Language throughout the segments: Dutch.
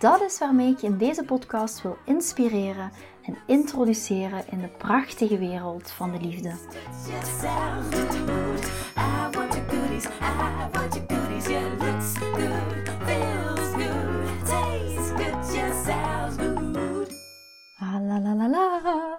Dat is waarmee ik je in deze podcast wil inspireren en introduceren in de prachtige wereld van de liefde. la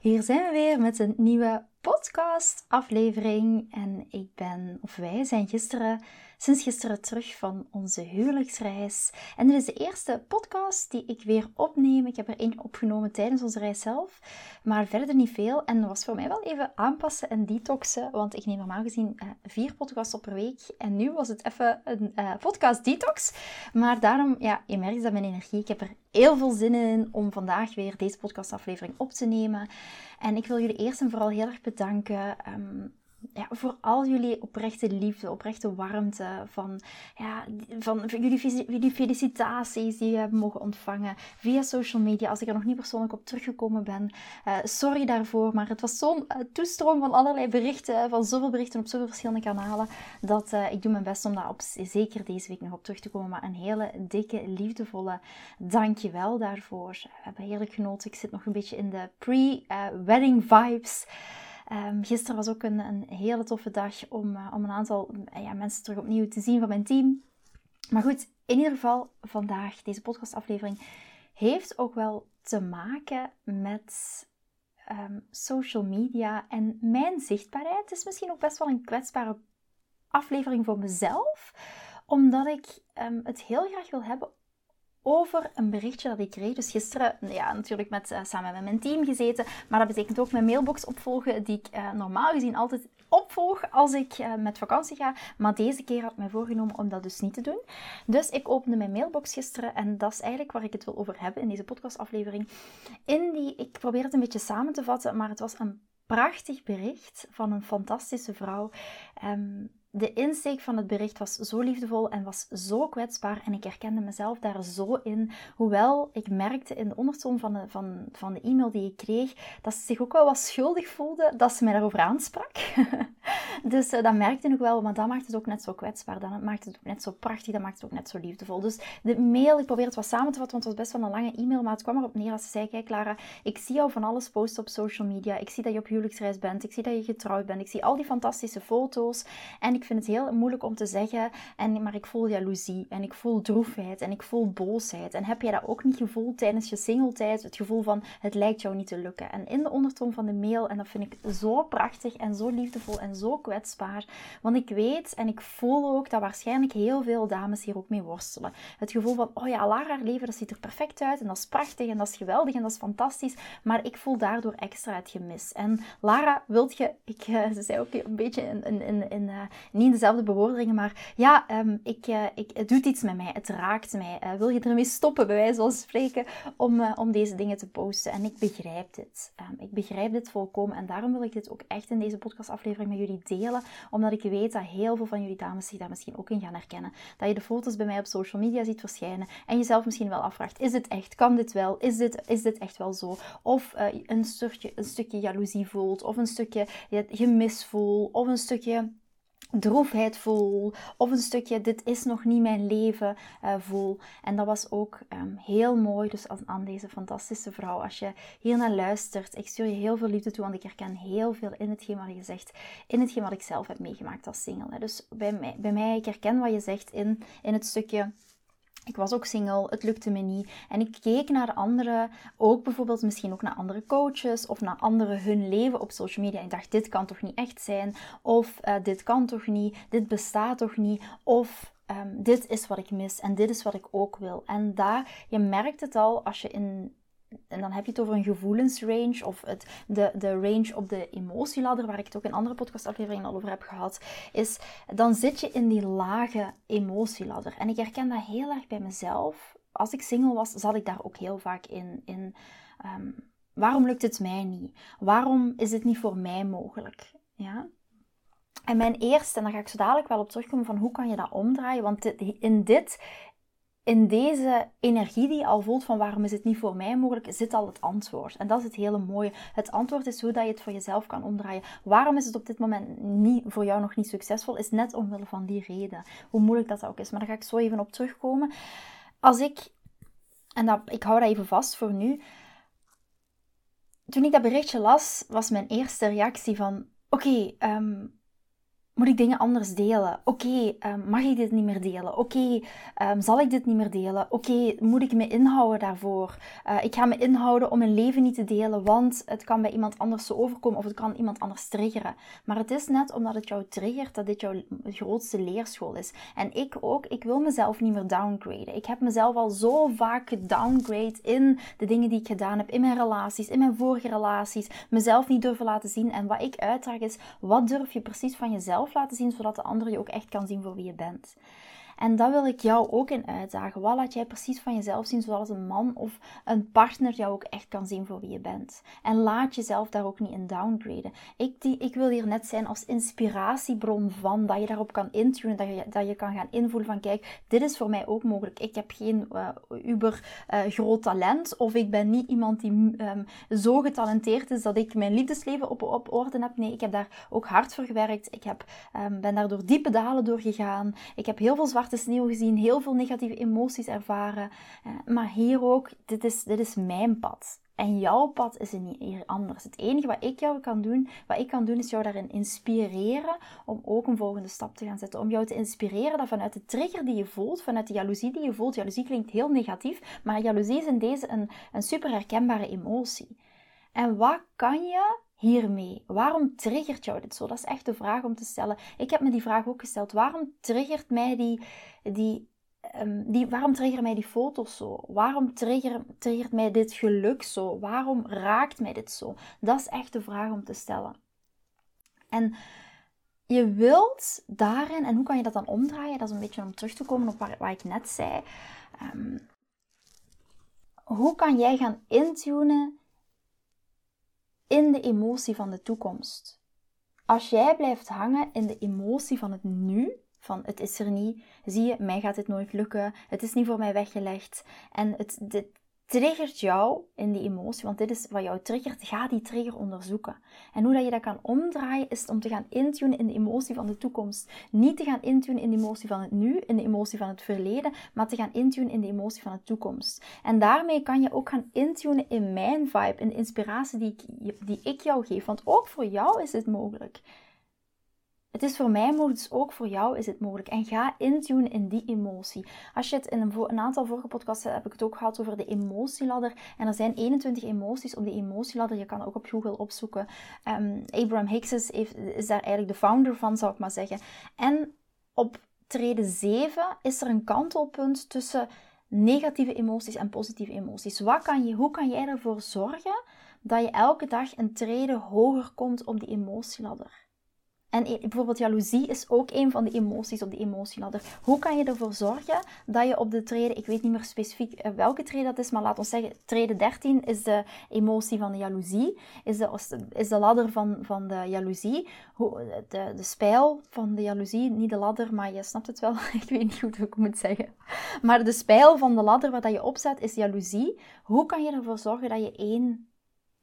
Hier zijn we weer met een nieuwe podcast aflevering en ik ben of wij zijn gisteren sinds gisteren terug van onze huwelijksreis. En dit is de eerste podcast die ik weer opneem. Ik heb er één opgenomen tijdens onze reis zelf, maar verder niet veel. En dat was voor mij wel even aanpassen en detoxen, want ik neem normaal gezien uh, vier podcasts op per week. En nu was het even een uh, podcast detox. Maar daarom, ja, je merkt dat mijn energie, ik heb er heel veel zin in om vandaag weer deze podcastaflevering op te nemen. En ik wil jullie eerst en vooral heel erg bedanken. Um, ja, voor al jullie oprechte liefde, oprechte warmte, van, ja, van jullie, felicitaties die je hebben mogen ontvangen via social media, als ik er nog niet persoonlijk op teruggekomen ben. Uh, sorry daarvoor, maar het was zo'n uh, toestroom van allerlei berichten, van zoveel berichten op zoveel verschillende kanalen, dat ik doe mijn best om daar op, zeker deze week nog op terug te komen. Maar een hele dikke, liefdevolle dankjewel daarvoor. We hebben heerlijk genoten. Ik zit nog een beetje in de pre-wedding vibes. Um, gisteren was ook een, een, hele toffe dag om, uh, om een aantal ja, mensen terug opnieuw te zien van mijn team. Maar goed, in ieder geval vandaag, deze podcastaflevering, heeft ook wel te maken met um, social media en mijn zichtbaarheid. Het is misschien ook best wel een kwetsbare aflevering voor mezelf, omdat ik um, het heel graag wil hebben over een berichtje dat ik kreeg. Dus gisteren, ja, natuurlijk met, uh, samen met mijn team gezeten. Maar dat betekent ook mijn mailbox opvolgen, die ik uh, normaal gezien altijd opvolg als ik uh, met vakantie ga. Maar deze keer had ik mij voorgenomen om dat dus niet te doen. Dus ik opende mijn mailbox gisteren en dat is eigenlijk waar ik het wil over hebben in deze podcastaflevering. In die, ik probeer het een beetje samen te vatten, maar het was een prachtig bericht van een fantastische vrouw. Um, de insteek van het bericht was zo liefdevol en was zo kwetsbaar. En ik herkende mezelf daar zo in. Hoewel ik merkte in de ondertoon van de, van, van de e-mail die ik kreeg, dat ze zich ook wel wat schuldig voelde dat ze mij daarover aansprak. dus uh, dat merkte ik wel, maar dat maakt het ook net zo kwetsbaar. Dat maakt het ook net zo prachtig, dat maakt het ook net zo liefdevol. Dus de mail, ik probeer het wat samen te vatten, want het was best wel een lange e-mail. Maar het kwam erop neer als ze zei, kijk Clara, ik zie jou van alles posten op social media. Ik zie dat je op huwelijksreis bent. Ik zie dat je getrouwd bent. Ik zie al die fantastische foto's. En ik vind het heel moeilijk om te zeggen, en, maar ik voel jaloezie en ik voel droefheid en ik voel boosheid. En heb jij dat ook niet gevoeld tijdens je singletijd? Het gevoel van het lijkt jou niet te lukken. En in de ondertoon van de mail, en dat vind ik zo prachtig en zo liefdevol en zo kwetsbaar. Want ik weet en ik voel ook dat waarschijnlijk heel veel dames hier ook mee worstelen. Het gevoel van, oh ja, Lara, leven, dat ziet er perfect uit en dat is prachtig en dat is geweldig en dat is fantastisch. Maar ik voel daardoor extra het gemis. En Lara, wilt je, ik, uh, ze zei ook een beetje in, in, in, in uh, niet dezelfde bewoordingen, maar ja, um, ik, uh, ik, het doet iets met mij, het raakt mij. Uh, wil je ermee stoppen, bij wijze van spreken, om, uh, om deze dingen te posten? En ik begrijp dit. Um, ik begrijp dit volkomen en daarom wil ik dit ook echt in deze podcastaflevering met jullie delen, omdat ik weet dat heel veel van jullie dames zich daar misschien ook in gaan herkennen. Dat je de foto's bij mij op social media ziet verschijnen en jezelf misschien wel afvraagt, is dit echt? Kan dit wel? Is dit, is dit echt wel zo? Of een, stukje, een stukje jaloezie voelt, of een stukje gemis voelt, of een stukje droefheid voel of een stukje dit is nog niet mijn leven uh, voel. En dat was ook um, heel mooi dus aan, aan, deze fantastische vrouw. Als je hier naar luistert, ik stuur je heel veel liefde toe, want ik herken heel veel in hetgeen wat je zegt, in hetgeen wat ik zelf heb meegemaakt als single. Hè. Dus bij mij, bij mij, ik herken wat je zegt in, in het stukje ik was ook single, het lukte me niet. En ik keek naar anderen, ook bijvoorbeeld misschien ook naar andere coaches of naar anderen hun leven op social media. En ik dacht, dit kan toch niet echt zijn? Of uh, dit kan toch niet? Dit bestaat toch niet? Of um, dit is wat ik mis en dit is wat ik ook wil. En daar, je merkt het al als je in en dan heb je het over een gevoelensrange of het, de, de range op de emotieladder, waar ik het ook in andere podcastafleveringen al over heb gehad, is dan zit je in die lage emotieladder. En ik herken dat heel erg bij mezelf. als ik single was, zat ik daar ook heel vaak in. in ehm, waarom lukt het mij niet? Waarom is het niet voor mij mogelijk? Ja? En mijn eerste, en daar ga ik zo dadelijk wel op terugkomen, van hoe kan je dat omdraaien? Want in dit in deze energie die al voelt van waarom is het niet voor mij mogelijk, zit al het antwoord. En dat is het hele mooie. Het antwoord is hoe dat je het voor jezelf kan omdraaien. Waarom is het op dit moment niet, voor jou nog niet succesvol, is net omwille van die reden. Hoe moeilijk dat ook is. Maar daar ga ik zo even op terugkomen. Als ik, en dat, ik hou dat even vast voor nu. Toen ik dat berichtje las, was mijn eerste reactie van, oké, ehm, moet ik dingen anders delen? Oké, ehm, mag ik dit niet meer delen? Oké, ehm, zal ik dit niet meer delen? Oké, moet ik me inhouden daarvoor? Uh, ik ga me inhouden om mijn leven niet te delen, want het kan bij iemand anders zo overkomen of het kan iemand anders triggeren. Maar het is net omdat het jou triggert dat dit jouw grootste leerschool is. En ik ook, ik wil mezelf niet meer downgraden. Ik heb mezelf al zo vaak gedowngrade in de dingen die ik gedaan heb, in mijn relaties, in mijn vorige relaties, mezelf niet durven laten zien. En wat ik uitdraag is, wat durf je precies van jezelf laten zien, zodat de ander je ook echt kan zien voor wie je bent. En dat wil ik jou ook in uitdagen. Wat laat jij precies van jezelf zien, zodat een man of een partner jou ook echt kan zien voor wie je bent. En laat jezelf daar ook niet in downgraden. Ik, die, ik wil hier net zijn als inspiratiebron van, dat je daarop kan intunen, dat je, dat je kan gaan invoelen van, kijk, dit is voor mij ook mogelijk. Ik heb geen uh, uber uh, groot talent, of ik ben niet iemand die um, zo getalenteerd is dat ik mijn liefdesleven op, op orde heb. Nee, ik heb daar ook hard voor gewerkt. Ik heb, um, ben daar door diepe dalen door gegaan. Ik heb heel veel zwarte zwarte sneeuw gezien, heel veel negatieve emoties ervaren. Eh, maar hier ook, dit is, dit is mijn pad. En jouw pad is hier anders. Het enige wat ik jou kan doen, wat ik kan doen, is jou daarin inspireren om ook een volgende stap te gaan zetten. Om jou te inspireren dat vanuit de trigger die je voelt, vanuit de jaloezie die je voelt, jaloezie klinkt heel negatief, maar jaloezie is in deze een, een super herkenbare emotie. En wat kan je hiermee? Waarom triggert jou dit zo? Dat is echt de vraag om te stellen. Ik heb me die vraag ook gesteld. Waarom triggert mij die, die, um, die waarom triggeren mij die foto's zo? Waarom trigger, triggert mij dit geluk zo? Waarom raakt mij dit zo? Dat is echt de vraag om te stellen. En je wilt daarin, en hoe kan je dat dan omdraaien? Dat is een beetje om terug te komen op waar, ik net zei. Um, hoe kan jij gaan intunen in de emotie van de toekomst. Als jij blijft hangen in de emotie van het nu, van het is er niet, zie je, mij gaat dit nooit lukken, het is niet voor mij weggelegd en het, dit, triggert jou in die emotie, want dit is wat jou triggert, ga die trigger onderzoeken. En hoe dat je dat kan omdraaien, is om te gaan intunen in de emotie van de toekomst. Niet te gaan intunen in de emotie van het nu, in de emotie van het verleden, maar te gaan intunen in de emotie van de toekomst. En daarmee kan je ook gaan intunen in mijn vibe, in de inspiratie die die ik jou geef. Want ook voor jou is dit mogelijk. Het is voor mij mogelijk, dus ook voor jou is het mogelijk. En ga intunen in die emotie. Als je het in een, aantal vorige podcasts heb ik het ook gehad over de emotieladder. En er zijn 21 emoties op die emotieladder. Je kan ook op Google opzoeken. Um, Abraham Hicks is, is daar eigenlijk de founder van, zou ik maar zeggen. En op trede 7 is er een kantelpunt tussen negatieve emoties en positieve emoties. Wat kan je, hoe kan jij ervoor zorgen dat je elke dag een trede hoger komt op die emotieladder? En bijvoorbeeld jaloezie is ook een van de emoties op die emotieladder. Hoe kan je ervoor zorgen dat je op de trede, ik weet niet meer specifiek eh, welke trede dat is, maar laat ons zeggen, trede 13 is de emotie van de jaloezie, is de, is de ladder van, van de jaloezie, de, de spijl van de jaloezie, niet de ladder, maar je snapt het wel, ik weet niet goed hoe ik moet zeggen. Maar de spijl van de ladder waar dat je op staat is jaloezie. Hoe kan je ervoor zorgen dat je één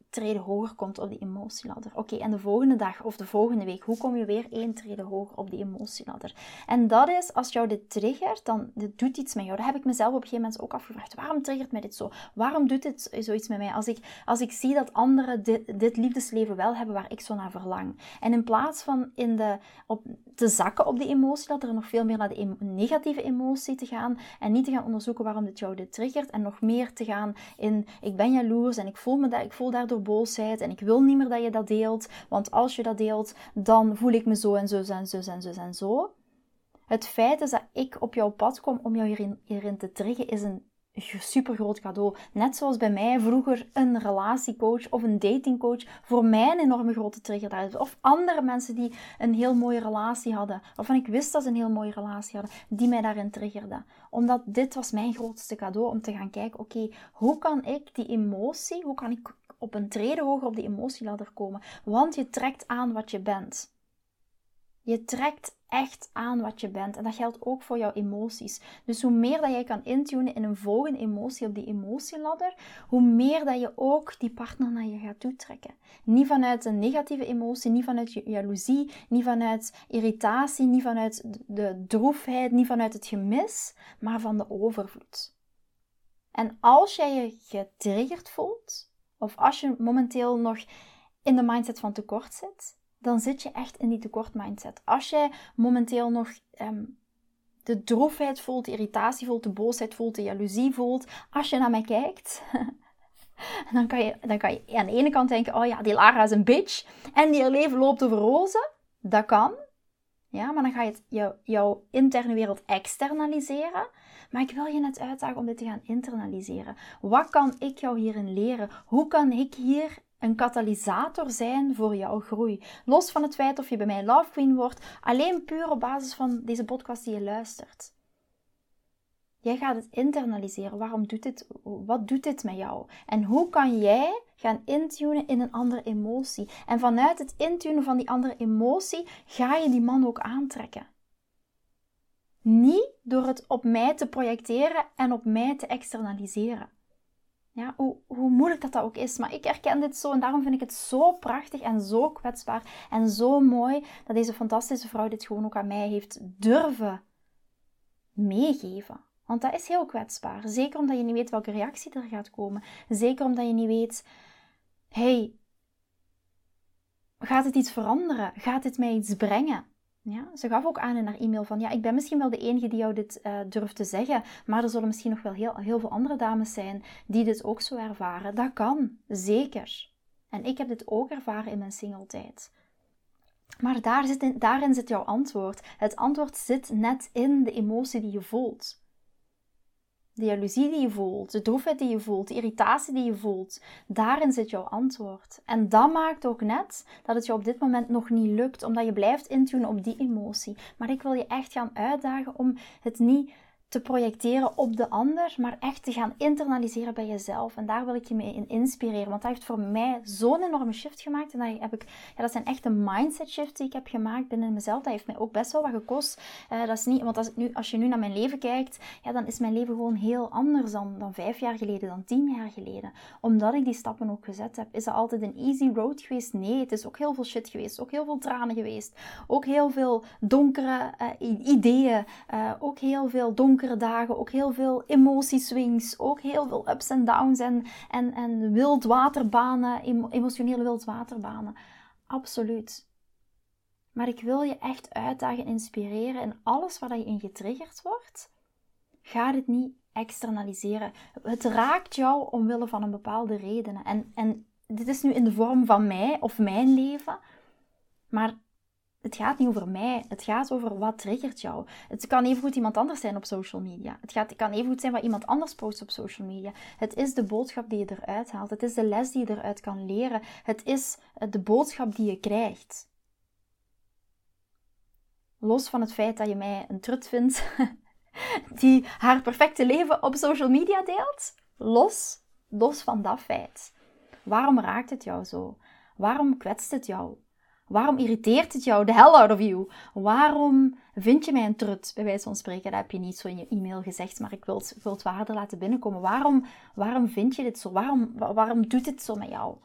treden hoger komt op die emotieladder. Oké, en de volgende dag of de volgende week, hoe kom je weer één treden hoger op die emotieladder? En dat is, als jou dit triggert, dan dit doet iets met jou. Dat heb ik mezelf op een gegeven moment ook afgevraagd. Waarom triggert mij dit zo? Waarom doet dit zoiets met mij? Als ik, als ik zie dat anderen dit, dit liefdesleven wel hebben waar ik zo naar verlang. En in plaats van in de, op, te zakken op die emotieladder, nog veel meer naar de negatieve emotie te gaan en niet te gaan onderzoeken waarom dit jou dit triggert en nog meer te gaan in, ik ben jaloers en ik voel, me dat, ik voel daardoor boosheid en ik wil niet meer dat je dat deelt, want als je dat deelt, dan voel ik me zo en zo en zo en zo en zo. Het feit is dat ik op jouw pad kom om jou hierin, hierin te triggeren, is een super groot cadeau. Net zoals bij mij vroeger een relatiecoach of een datingcoach voor mij een enorme grote trigger is. Of andere mensen die een heel mooie relatie hadden, waarvan ik wist dat ze een heel mooie relatie hadden, die mij daarin triggerden. Omdat dit was mijn grootste cadeau om te gaan kijken, oké, hoe kan ik die emotie, hoe kan ik op een trede hoger op die emotieladder komen? Want je trekt aan wat je bent. Je trekt echt aan wat je bent. En dat geldt ook voor jouw emoties. Dus hoe meer dat jij kan intunen in een volgende emotie op die emotieladder, hoe meer dat je ook die partner naar je gaat toetrekken. Niet vanuit een negatieve emotie, niet vanuit jaloezie, niet vanuit irritatie, niet vanuit de droefheid, niet vanuit het gemis, maar van de overvloed. En als jij je getriggerd voelt, of als je momenteel nog in de mindset van tekort zit, dan zit je echt in die tekort mindset. Als jij momenteel nog ehm, de droefheid voelt, de irritatie voelt, de boosheid voelt, de jaloezie voelt, als je naar mij kijkt, dan kan, je, dan kan je aan de ene kant denken, oh ja, die Lara is een bitch en die leven loopt over rozen. Dat kan. Ja, maar dan ga je jouw interne wereld externaliseren. Maar ik wil je net uitdagen om dit te gaan internaliseren. Wat kan ik jou hierin leren? Hoe kan ik hier een katalysator zijn voor jouw groei. Los van het feit of je bij mij Love Queen wordt, alleen puur op basis van deze podcast die je luistert. Jij gaat het internaliseren. Waarom doet dit? Wat doet dit met jou? En hoe kan jij gaan intunen in een andere emotie? En vanuit het intunen van die andere emotie ga je die man ook aantrekken. Niet door het op mij te projecteren en op mij te externaliseren. Ja, hoe, hoe moeilijk dat, dat ook is. Maar ik herken dit zo en daarom vind ik het zo prachtig en zo kwetsbaar en zo mooi dat deze fantastische vrouw dit gewoon ook aan mij heeft durven meegeven. Want dat is heel kwetsbaar. Zeker omdat je niet weet welke reactie er gaat komen. Zeker omdat je niet weet, hey, gaat het iets veranderen? Gaat dit mij iets brengen? Ja, ze gaf ook aan in haar e-mail van, ja, ik ben misschien wel de enige die jou dit uh, durft te zeggen, maar er zullen misschien nog wel heel, heel veel andere dames zijn die dit ook zo ervaren. Dat kan, zeker. En ik heb dit ook ervaren in mijn singeltijd. Maar daar zit in, daarin zit jouw antwoord. Het antwoord zit net in de emotie die je voelt de jaloezie die je voelt, de droefheid die je voelt, de irritatie die je voelt, daarin zit jouw antwoord. En dat maakt ook net dat het je op dit moment nog niet lukt, omdat je blijft intunen op die emotie. Maar ik wil je echt gaan uitdagen om het niet te projecteren op de ander, maar echt te gaan internaliseren bij jezelf. En daar wil ik je mee in inspireren, want dat heeft voor mij zo'n enorme shift gemaakt. En dat, heb ik, ja, dat zijn echt mindset shifts die ik heb gemaakt binnen mezelf. Dat heeft mij ook best wel wat gekost. Uh, dat is niet, want als, ik nu, als je nu naar mijn leven kijkt, ja, dan is mijn leven gewoon heel anders dan, dan vijf jaar geleden, dan tien jaar geleden. Omdat ik die stappen ook gezet heb. Is dat altijd een easy road geweest? Nee, het is ook heel veel shit geweest. Ook heel veel tranen geweest. Ook heel veel donkere uh, ideeën. Uh, ook heel veel donkere dagen, ook heel veel emotieswings, ook heel veel ups en downs en, en, en wildwaterbanen, emotionele wildwaterbanen. Absoluut. Maar ik wil je echt uitdagen, inspireren en alles waar je in getriggerd wordt, ga dit niet externaliseren. Het raakt jou omwille van een bepaalde redenen. En, en dit is nu in de vorm van mij of mijn leven, maar het gaat niet over mij. Het gaat over wat triggert jou. Het kan even goed iemand anders zijn op social media. Het, gaat, het kan even goed zijn wat iemand anders post op social media. Het is de boodschap die je eruit haalt. Het is de les die je eruit kan leren. Het is eh, de boodschap die je krijgt. Los van het feit dat je mij een trut vindt die haar perfecte leven op social media deelt. Los, los van dat feit. Waarom raakt het jou zo? Waarom kwetst het jou? Waarom irriteert het jou de hell out of you? Waarom vind je mij een trut, bij wijze van spreken? Dat heb je niet zo in je e-mail gezegd, maar ik wil het, wil het waarder laten binnenkomen. Waarom, waarom vind je dit zo? Waarom, waarom doet dit zo met jou?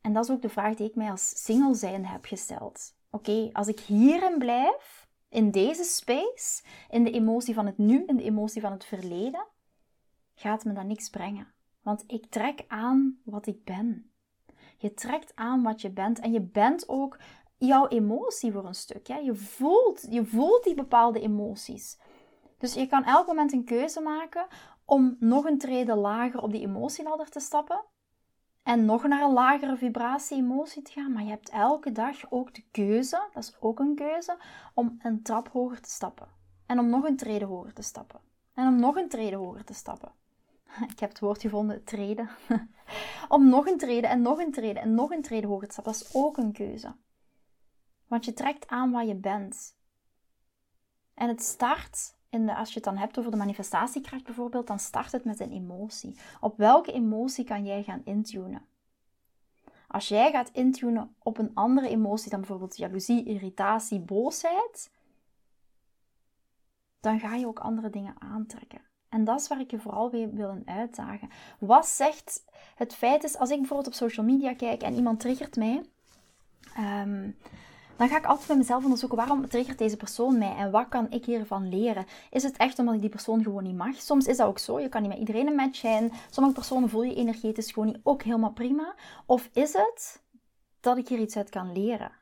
En dat is ook de vraag die ik mij als single zijnde heb gesteld. Oké, als ik hierin blijf, in deze space, in de emotie van het nu, in de emotie van het verleden, gaat me dat niks brengen. Want ik trek aan wat ik ben. Je trekt aan wat je bent en je bent ook jouw emotie voor een stuk. Hè? Je, voelt, je voelt die bepaalde emoties. Dus je kan elk moment een keuze maken om nog een trede lager op die emotieladder te stappen. En nog naar een lagere vibratie-emotie te gaan. Maar je hebt elke dag ook de keuze, dat is ook een keuze, om een trap hoger te stappen. En om nog een trede hoger te stappen. En om nog een trede hoger te stappen. Ik heb het woord gevonden, treden. om nog een trede en nog een trede en nog een trede hoger te stappen, dat is ook een keuze. Want je trekt aan waar je bent. En het start, in de, als je het dan hebt over de manifestatiekracht bijvoorbeeld, dan start het met een emotie. Op welke emotie kan jij gaan intunen? Als jij gaat intunen op een andere emotie dan bijvoorbeeld jaloezie, irritatie, boosheid, dan ga je ook andere dingen aantrekken. En dat is waar ik je vooral weer wil uitdagen. Wat zegt het feit is, als ik bijvoorbeeld op social media kijk en iemand triggert mij, um, dan ga ik altijd bij mezelf onderzoeken waarom triggert deze persoon mij en wat kan ik hiervan leren. Is het echt omdat ik die persoon gewoon niet mag? Soms is dat ook zo. Je kan niet met iedereen een match zijn. Sommige personen voel je energetisch gewoon niet. Ook helemaal prima. Of is het dat ik hier iets uit kan leren?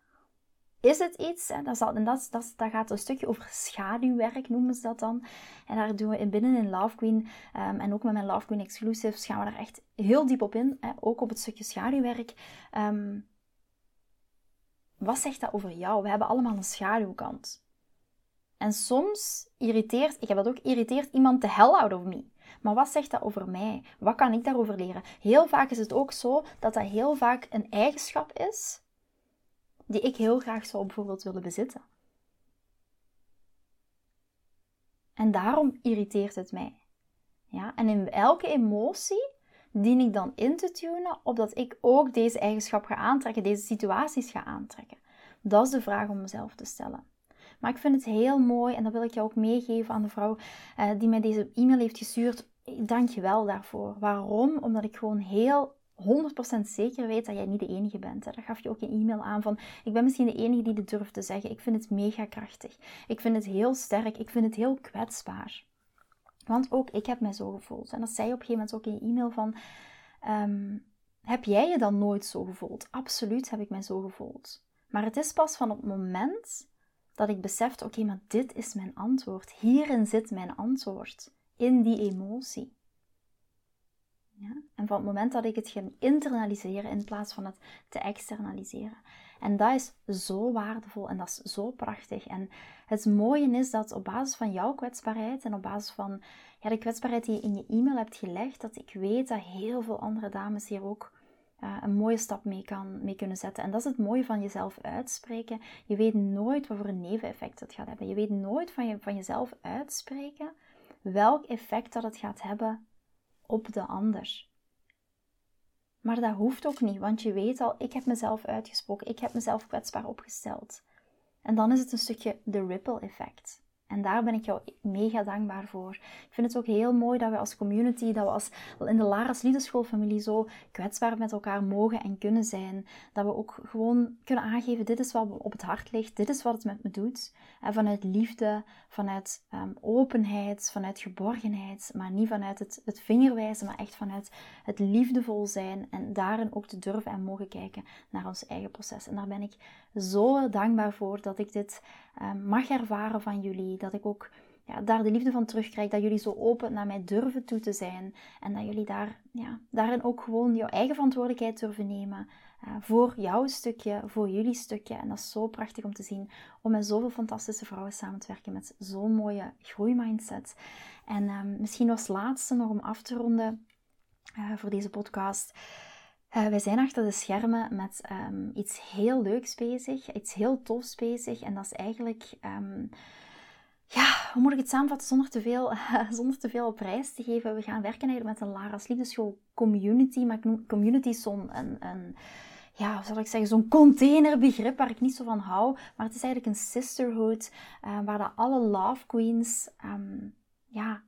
Is het iets, en dat, en dat, dat, gaat een stukje over schaduwwerk, noemen ze dat dan. En daar doen we in, binnen in Love Queen, um, en ook met mijn Love Queen Exclusives, gaan we daar echt heel diep op in. Hè, ook op het stukje schaduwwerk. Um, wat zegt dat over jou? We hebben allemaal een schaduwkant. En soms irriteert, ik heb dat ook, irriteert iemand de hell out of me. Maar wat zegt dat over mij? Wat kan ik daarover leren? Heel vaak is het ook zo dat dat heel vaak een eigenschap is die ik heel graag zou bijvoorbeeld willen bezitten. En daarom irriteert het mij. Ja? En in elke emotie dien ik dan in te tunen opdat ik ook deze eigenschap ga aantrekken, deze situaties ga aantrekken? Dat is de vraag om mezelf te stellen. Maar ik vind het heel mooi en dat wil ik jou ook meegeven aan de vrouw uh, die mij deze e-mail heeft gestuurd. Dank je wel daarvoor. Waarom? Omdat ik gewoon heel 100% zeker weet dat jij niet de enige bent. Dat gaf je ook een e-mail aan van, ik ben misschien de enige die dit durft te zeggen. Ik vind het mega krachtig. Ik vind het heel sterk. Ik vind het heel kwetsbaar. Want ook ik heb mij zo gevoeld. En dat zei je op een gegeven moment ook in je e-mail van... Ehm, heb jij je dan nooit zo gevoeld? Absoluut heb ik mij zo gevoeld. Maar het is pas van het moment dat ik besefte... Oké, maar dit is mijn antwoord. Hierin zit mijn antwoord. In die emotie. Ja? En van het moment dat ik het ging internaliseren in plaats van het te externaliseren. En dat is zo waardevol en dat is zo prachtig. En het mooie is dat op basis van jouw kwetsbaarheid en op basis van ja, de kwetsbaarheid die je in je e-mail hebt gelegd, dat ik weet dat heel veel andere dames hier ook uh, een mooie stap mee, kan, mee kunnen zetten. En dat is het mooie van jezelf uitspreken. Je weet nooit wat voor een neveneffect het gaat hebben. Je weet nooit van, je, van jezelf uitspreken welk effect dat het gaat hebben op de ander. Maar dat hoeft ook niet, want je weet al, ik heb mezelf uitgesproken, ik heb mezelf kwetsbaar opgesteld. En dan is het een stukje de ripple effect. En daar ben ik jou mega dankbaar voor. Ik vind het ook heel mooi dat we als community, dat we als in de Lara's Liedenschoolfamilie zo kwetsbaar met elkaar mogen en kunnen zijn. Dat we ook gewoon kunnen aangeven, dit is wat op het hart ligt, dit is wat het met me doet. En vanuit liefde, vanuit um, openheid, vanuit geborgenheid, maar niet vanuit het, het vingerwijzen, maar echt vanuit het liefdevol zijn en daarin ook te durven en mogen kijken naar ons eigen proces. En daar ben ik zo dankbaar voor dat ik dit mag ervaren van jullie dat ik ook ja, daar de liefde van terugkrijg. Dat jullie zo open naar mij durven toe te zijn. En dat jullie daar, ja, daarin ook gewoon jouw eigen verantwoordelijkheid durven nemen. Uh, voor jouw stukje, voor jullie stukje. En dat is zo prachtig om te zien. Om met zoveel fantastische vrouwen samen te werken met zo'n mooie groeimindset. En uh, misschien als laatste nog om af te ronden uh, voor deze podcast. Uh, wij zijn achter de schermen met um, iets heel leuks bezig, iets heel tofs bezig. En dat is eigenlijk um, ja, hoe moet ik het samenvatten zonder te veel, zonder te veel op prijs te geven? We gaan werken eigenlijk met een Lara's Liefdeschool community. Maar community is zo'n, een, een, ja, hoe zal ik zeggen, zo'n containerbegrip waar ik niet zo van hou. Maar het is eigenlijk een sisterhood, uh, waar de alle love queens, um, ja,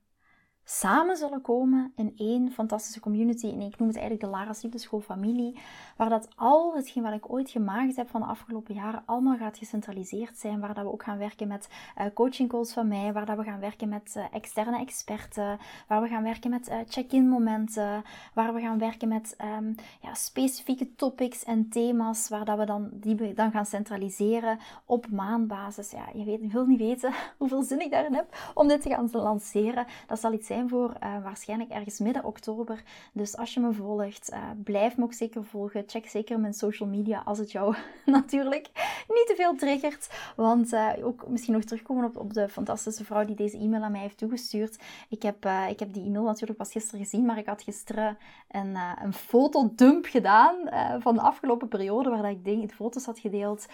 samen zullen komen in één fantastische community. En ik noem het eigenlijk de Lara's Liefdeschool familie. Waar dat al hetgeen wat ik ooit gemaakt heb van de afgelopen jaren allemaal gaat gecentraliseerd zijn. Waar dat we ook gaan werken met uh, coaching calls van mij. Waar dat we gaan werken met uh, externe experten. Waar we gaan werken met uh, check-in momenten. Waar we gaan werken met um, ja, specifieke topics en thema's. Waar dat we dan, die we dan gaan centraliseren op maandbasis. Ja, je, weet, je wil niet weten hoeveel zin ik daarin heb om dit te gaan lanceren. Dat zal iets zijn voor uh, waarschijnlijk ergens midden oktober. Dus als je me volgt, uh, blijf me ook zeker volgen. Check zeker mijn social media als het jou natuurlijk niet te veel triggert. Want uh, ook misschien nog terugkomen op, op de fantastische vrouw die deze e-mail aan mij heeft toegestuurd. Ik heb, ik heb die e-mail natuurlijk pas gisteren gezien, maar ik had gisteren een, een fotodump gedaan van de afgelopen periode waar ik de foto's had gedeeld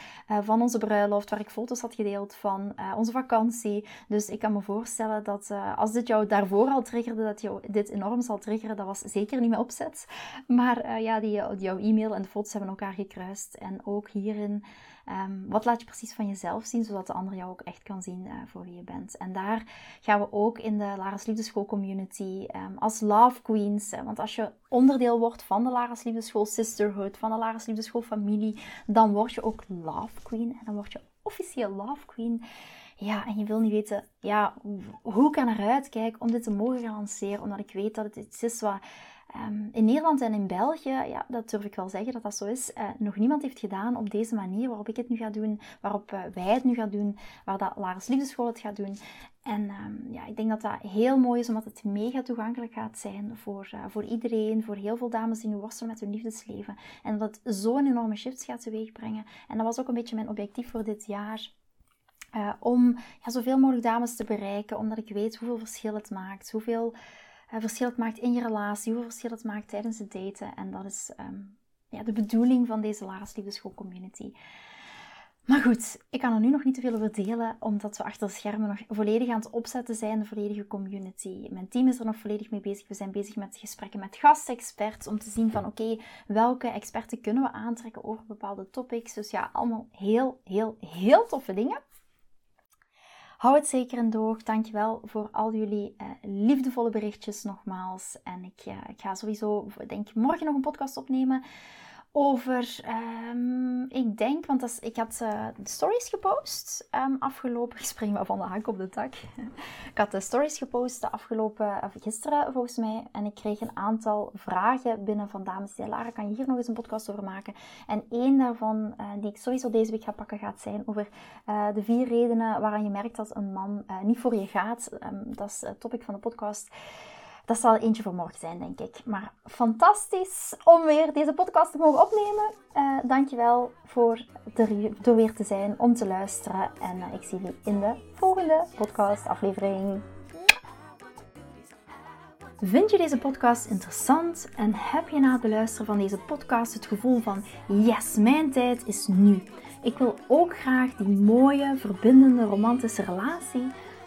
van onze bruiloft, waar ik foto's had gedeeld van onze vakantie. Dus ik kan me voorstellen dat als dit jou daarvoor al triggerde, dat jou dit enorm zal triggeren, dat was zeker niet mijn opzet. Maar uh, ja, die, jouw e-mail en de foto's hebben elkaar gekruist. En ook hierin, um, wat laat je precies van jezelf zien, zodat de ander jou ook echt kan zien uh, voor wie je bent. En daar gaan we ook in de Lara's Liefdeschool community um, als love queens. want als je onderdeel wordt van de Lara's Liefdeschool sisterhood, van de Lara's Liefdeschool familie, dan word je ook love queen. En dan word je officieel love queen. Ja, en je wil niet weten, ja, hoe kan eruit kijken om dit te mogen gaan lanceren. Omdat ik weet dat het iets is wat um, in Nederland en in België, ja, dat durf ik wel zeggen dat dat zo is, uh, nog niemand heeft gedaan op deze manier waarop ik het nu ga doen, waarop uh, wij het nu gaan doen, waar dat Lars Liefdeschool het gaat doen. En um, ja, ik denk dat dat heel mooi is, omdat het mega toegankelijk gaat zijn voor, uh, voor iedereen, voor heel veel dames die nu worstelen met hun liefdesleven. En dat het zo'n enorme shifts gaat teweegbrengen. En dat was ook een beetje mijn objectief voor dit jaar. Uh, om ja, zoveel mogelijk dames te bereiken, omdat ik weet hoeveel verschil het maakt. Hoeveel uh, verschil het maakt in je relatie, hoeveel verschil het maakt tijdens het daten. En dat is um, ja, de bedoeling van deze Lara's Liefdeschool Community. Maar goed, ik kan er nu nog niet te veel over delen, omdat we achter de schermen nog volledig aan het opzetten zijn, de volledige community. Mijn team is er nog volledig mee bezig. We zijn bezig met gesprekken met gastexperts om te zien van oké, welke experten kunnen we aantrekken over bepaalde topics. Dus ja, allemaal heel, heel, heel toffe dingen. Hou het zeker in doog. Dankjewel voor al jullie uh, liefdevolle berichtjes nogmaals. En ik, uh, ik ga sowieso, denk morgen nog een podcast opnemen over, um, ik denk, want ik had de stories gepost um, afgelopen, ik spring van de hak op de tak. ik had de stories gepost de afgelopen, of gisteren volgens mij, en ik kreeg een aantal vragen binnen van dames die Lara, kan je hier nog eens een podcast over maken? En één daarvan, uh, die ik sowieso deze week ga pakken, gaat zijn over uh, de vier redenen waaraan je merkt dat een man niet voor je gaat. Um, dat is het topic van de podcast. Dat zal eentje voor morgen zijn, denk ik. Maar fantastisch om weer deze podcast te mogen opnemen. Uh, dankjewel voor er, weer te zijn, om te luisteren. En uh, ik zie jullie in de volgende podcast aflevering. Vind je deze podcast interessant en heb je na het beluisteren van deze podcast het gevoel van yes, mijn tijd is nu. Ik wil ook graag die mooie, verbindende, romantische relatie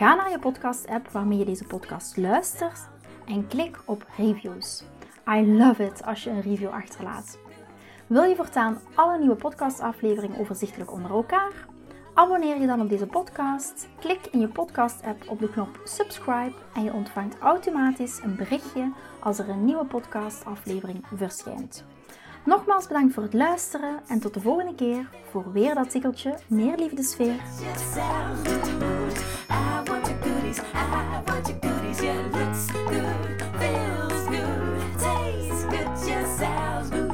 Ga naar je podcast-app waarmee je deze podcast luistert en klik op reviews. I love it als je een review achterlaat. Wil je voortaan alle nieuwe podcastafleveringen overzichtelijk onder elkaar? Abonneer je dan op deze podcast. Klik in je podcast-app op de knop subscribe en je ontvangt automatisch een berichtje als er een nieuwe podcastaflevering verschijnt. Nogmaals bedankt voor het luisteren en tot de volgende keer voor weer dat tikkeltje meer liefdesfeer. I want your goodies, yeah, looks good, feels good, tastes good, just sounds good.